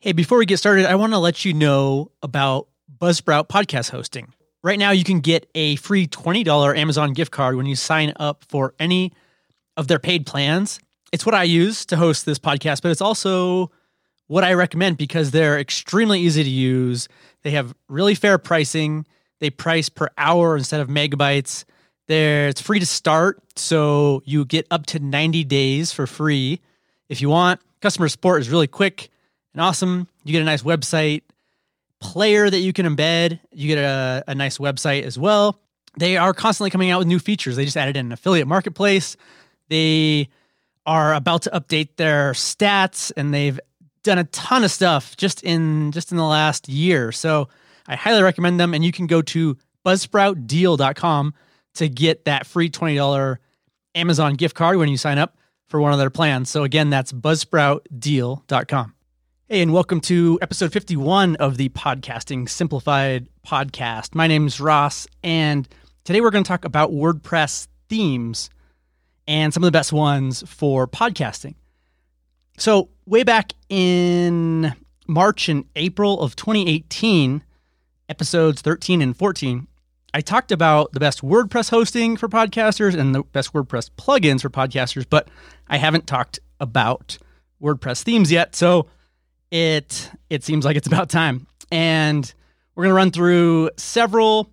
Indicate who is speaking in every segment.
Speaker 1: Hey, before we get started, I want to let you know about Buzzsprout podcast hosting. Right now, you can get a free $20 Amazon gift card when you sign up for any of their paid plans. It's what I use to host this podcast, but it's also what I recommend because they're extremely easy to use. They have really fair pricing. They price per hour instead of megabytes. There, it's free to start, so you get up to 90 days for free if you want. Customer support is really quick and awesome. You get a nice website player that you can embed. You get a, a nice website as well. They are constantly coming out with new features. They just added an affiliate marketplace. They are about to update their stats and they've done a ton of stuff just in just in the last year. So I highly recommend them and you can go to buzzsproutdeal.com to get that free $20 Amazon gift card when you sign up for one of their plans. So again, that's buzzsproutdeal.com. Hey, and welcome to episode 51 of the Podcasting Simplified podcast. My name is Ross, and today we're going to talk about WordPress themes and some of the best ones for podcasting. So, way back in March and April of 2018, episodes 13 and 14, I talked about the best WordPress hosting for podcasters and the best WordPress plugins for podcasters, but I haven't talked about WordPress themes yet. So, it it seems like it's about time. And we're gonna run through several.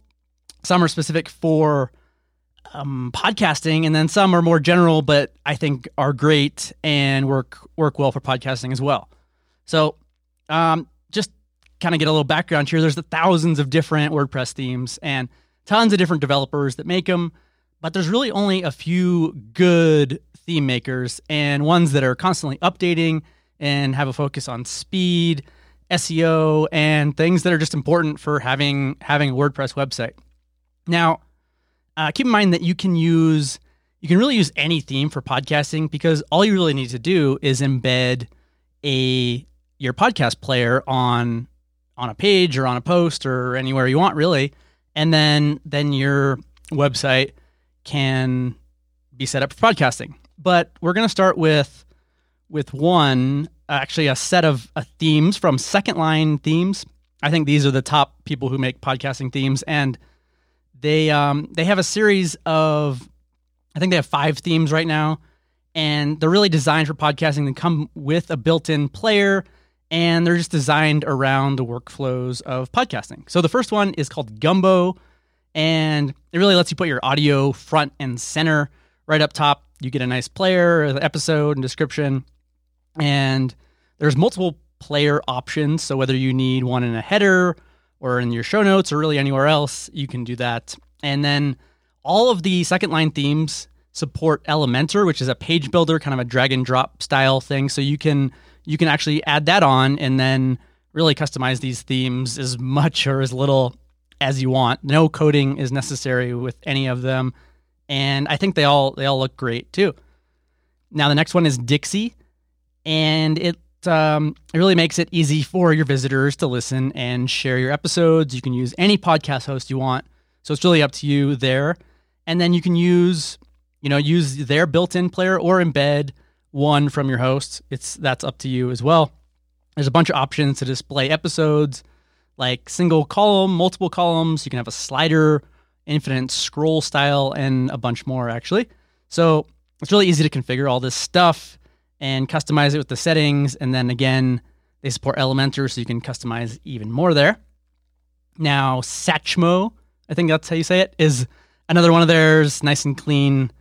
Speaker 1: Some are specific for um, podcasting, and then some are more general, but I think are great and work work well for podcasting as well. So, um, just kind of get a little background here. There's the thousands of different WordPress themes and tons of different developers that make them, but there's really only a few good theme makers and ones that are constantly updating and have a focus on speed, SEO, and things that are just important for having having a WordPress website. Now, uh, keep in mind that you can use you can really use any theme for podcasting because all you really need to do is embed a your podcast player on on a page or on a post or anywhere you want really and then then your website can be set up for podcasting but we're going to start with with one, actually a set of uh, themes from Second Line Themes. I think these are the top people who make podcasting themes, and they um, they have a series of, I think they have five themes right now, and they're really designed for podcasting. They come with a built-in player, and they're just designed around the workflows of podcasting. So the first one is called Gumbo, and it really lets you put your audio front and center right up top. You get a nice player, the episode, and description and there's multiple player options. So whether you need one in a header or in your show notes or really anywhere else, you can do that. And then all of the second line themes support Elementor, which is a page builder, kind of a drag and drop style thing. So you can you can actually add that on and then really customize these themes as much or as little as you want. No coding is necessary with any of them. And I think they all they all look great too. Now the next one is Dixie and it um, it really makes it easy for your visitors to listen and share your episodes. You can use any podcast host you want, so it's really up to you there. And then you can use you know use their built-in player or embed one from your host. It's that's up to you as well. There's a bunch of options to display episodes, like single column, multiple columns. You can have a slider, infinite scroll style, and a bunch more actually. So it's really easy to configure all this stuff and customize it with the settings. And then again, they support Elementor, so you can customize even more there. Now, Satchmo, I think that's how you say it, is another one of theirs, nice and clean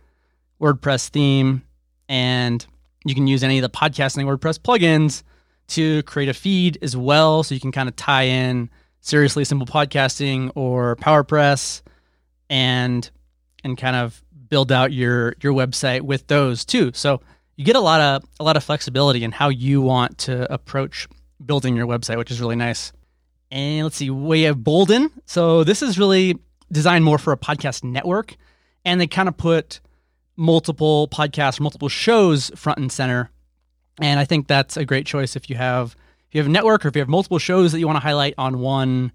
Speaker 1: WordPress theme. And you can use any of the podcasting WordPress plugins to create a feed as well. So you can kind of tie in seriously simple podcasting or PowerPress and and kind of build out your your website with those too. So you get a lot of a lot of flexibility in how you want to approach building your website, which is really nice. And let's see, we have Bolden. So this is really designed more for a podcast network, and they kind of put multiple podcasts, multiple shows front and center. And I think that's a great choice if you have if you have a network or if you have multiple shows that you want to highlight on one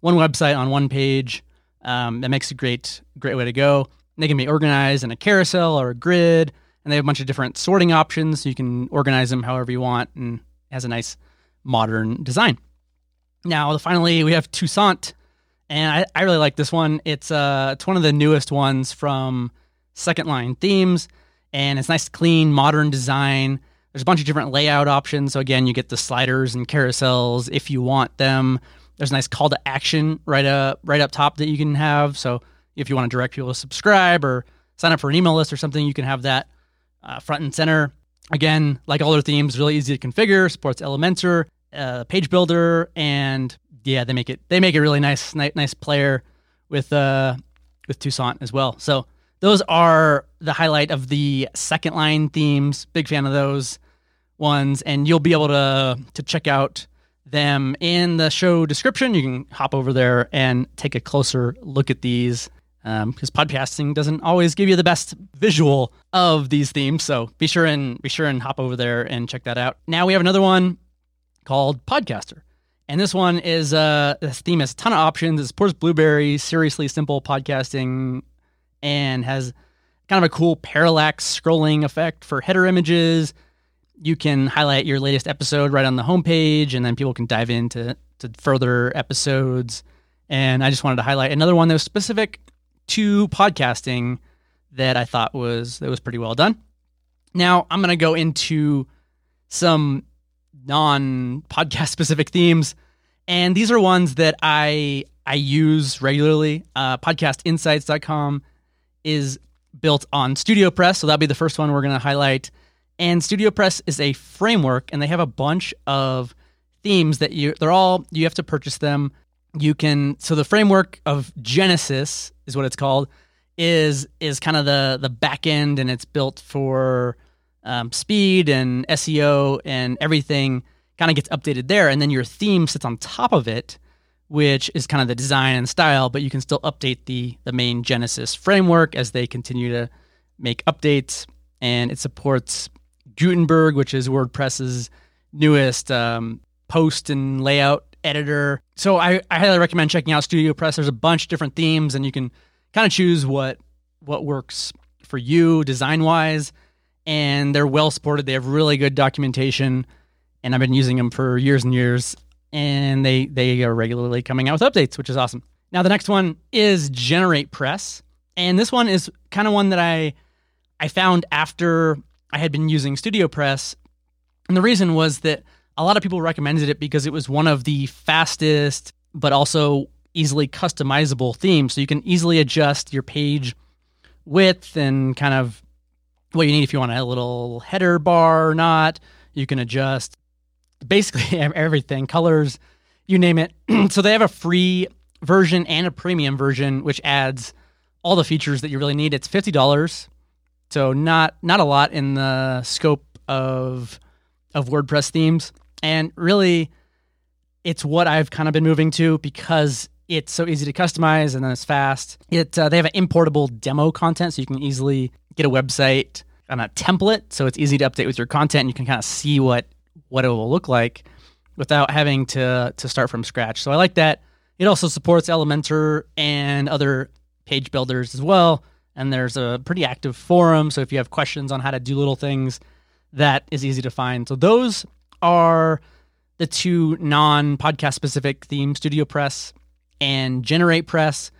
Speaker 1: one website on one page. Um, that makes a great great way to go. And they can be organized in a carousel or a grid and they have a bunch of different sorting options. So you can organize them however you want and has a nice modern design. Now, finally, we have Toussaint, and I, I really like this one. It's uh, it's one of the newest ones from Second Line Themes, and it's nice, clean, modern design. There's a bunch of different layout options. So again, you get the sliders and carousels if you want them. There's a nice call to action right up right up top that you can have. So if you want to direct people to subscribe or sign up for an email list or something, you can have that uh, front and center. Again, like all their themes, really easy to configure. Supports Elementor, uh, Page Builder, and yeah, they make it they make it really nice, nice, nice player with uh with Toussaint as well. So those are the highlight of the second line themes. Big fan of those ones, and you'll be able to to check out them in the show description. You can hop over there and take a closer look at these because um, podcasting doesn't always give you the best visual of these themes. So be sure and be sure and hop over there and check that out. Now we have another one called Podcaster. And this one is uh this theme has a ton of options. It supports Blubrry, seriously simple podcasting, and has kind of a cool parallax scrolling effect for header images. You can highlight your latest episode right on the homepage, and then people can dive into to further episodes. And I just wanted to highlight another one that was specific to podcasting that I thought was that was pretty well done. Now I'm going to go into some non podcast specific themes, and these are ones that I I use regularly. Uh, podcastinsights.com is built on StudioPress, so that'll be the first one we're going to highlight. And StudioPress is a framework, and they have a bunch of themes that you they're all you have to purchase them you can so the framework of Genesis is what it's called is is kind of the the back end and it's built for um, speed and SEO and everything kind of gets updated there and then your theme sits on top of it which is kind of the design and style but you can still update the the main Genesis framework as they continue to make updates and it supports Gutenberg which is WordPress's newest um, post and layout editor. So I, I highly recommend checking out StudioPress. There's a bunch of different themes, and you can kind of choose what what works for you design wise. And they're well supported. They have really good documentation, and I've been using them for years and years. And they they are regularly coming out with updates, which is awesome. Now the next one is Generate Press, and this one is kind of one that I I found after I had been using StudioPress, and the reason was that a lot of people recommended it because it was one of the fastest, but also easily customizable themes. So you can easily adjust your page width and kind of what you need if you want a little header bar or not. You can adjust basically everything, colors, you name it. so they have a free version and a premium version, which adds all the features that you really need. It's fifty dollars, so not not a lot in the scope of of WordPress themes. And really, it's what I've kind of been moving to because it's so easy to customize and then it's fast. It uh, they have an importable demo content, so you can easily get a website on a template, so it's easy to update with your content. And you can kind of see what what it will look like without having to to start from scratch. So I like that. It also supports Elementor and other page builders as well. And there's a pretty active forum, so if you have questions on how to do little things, that is easy to find. So those are the two non podcast specific themes StudioPress and GeneratePress.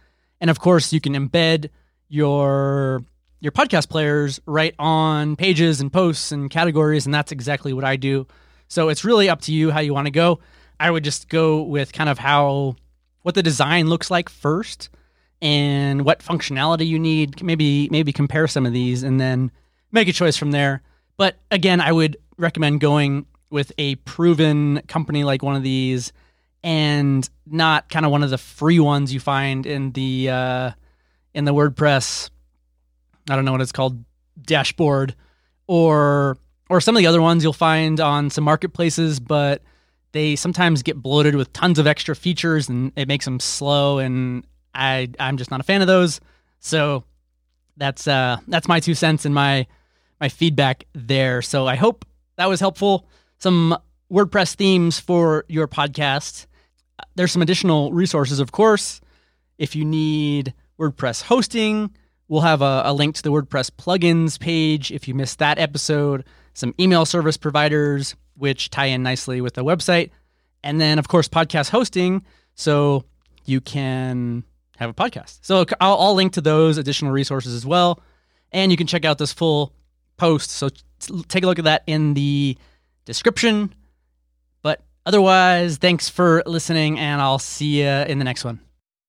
Speaker 1: And of course, you can embed your your podcast players right on pages and posts and categories and that's exactly what I do. So it's really up to you how you want to go. I would just go with kind of how what the design looks like first and what functionality you need. Maybe maybe compare some of these and then make a choice from there. But again, I would recommend going with a proven company like one of these and not kind of one of the free ones you find in the uh, in the WordPress I don't know what it's called dashboard or or some of the other ones you'll find on some marketplaces but they sometimes get bloated with tons of extra features and it makes them slow and I I'm just not a fan of those so that's uh that's my two cents and my my feedback there so I hope that was helpful some WordPress themes for your podcast. There's some additional resources, of course. If you need WordPress hosting, we'll have a, a, link to the WordPress plugins page if you missed that episode. Some email service providers which tie in nicely with the website. And then, of course, podcast hosting. So you can have a podcast. So I'll, I'll link to those additional resources as well. And you can check out this full post. So take a look at that in the description. But otherwise, thanks for listening, and I'll see you in the next one.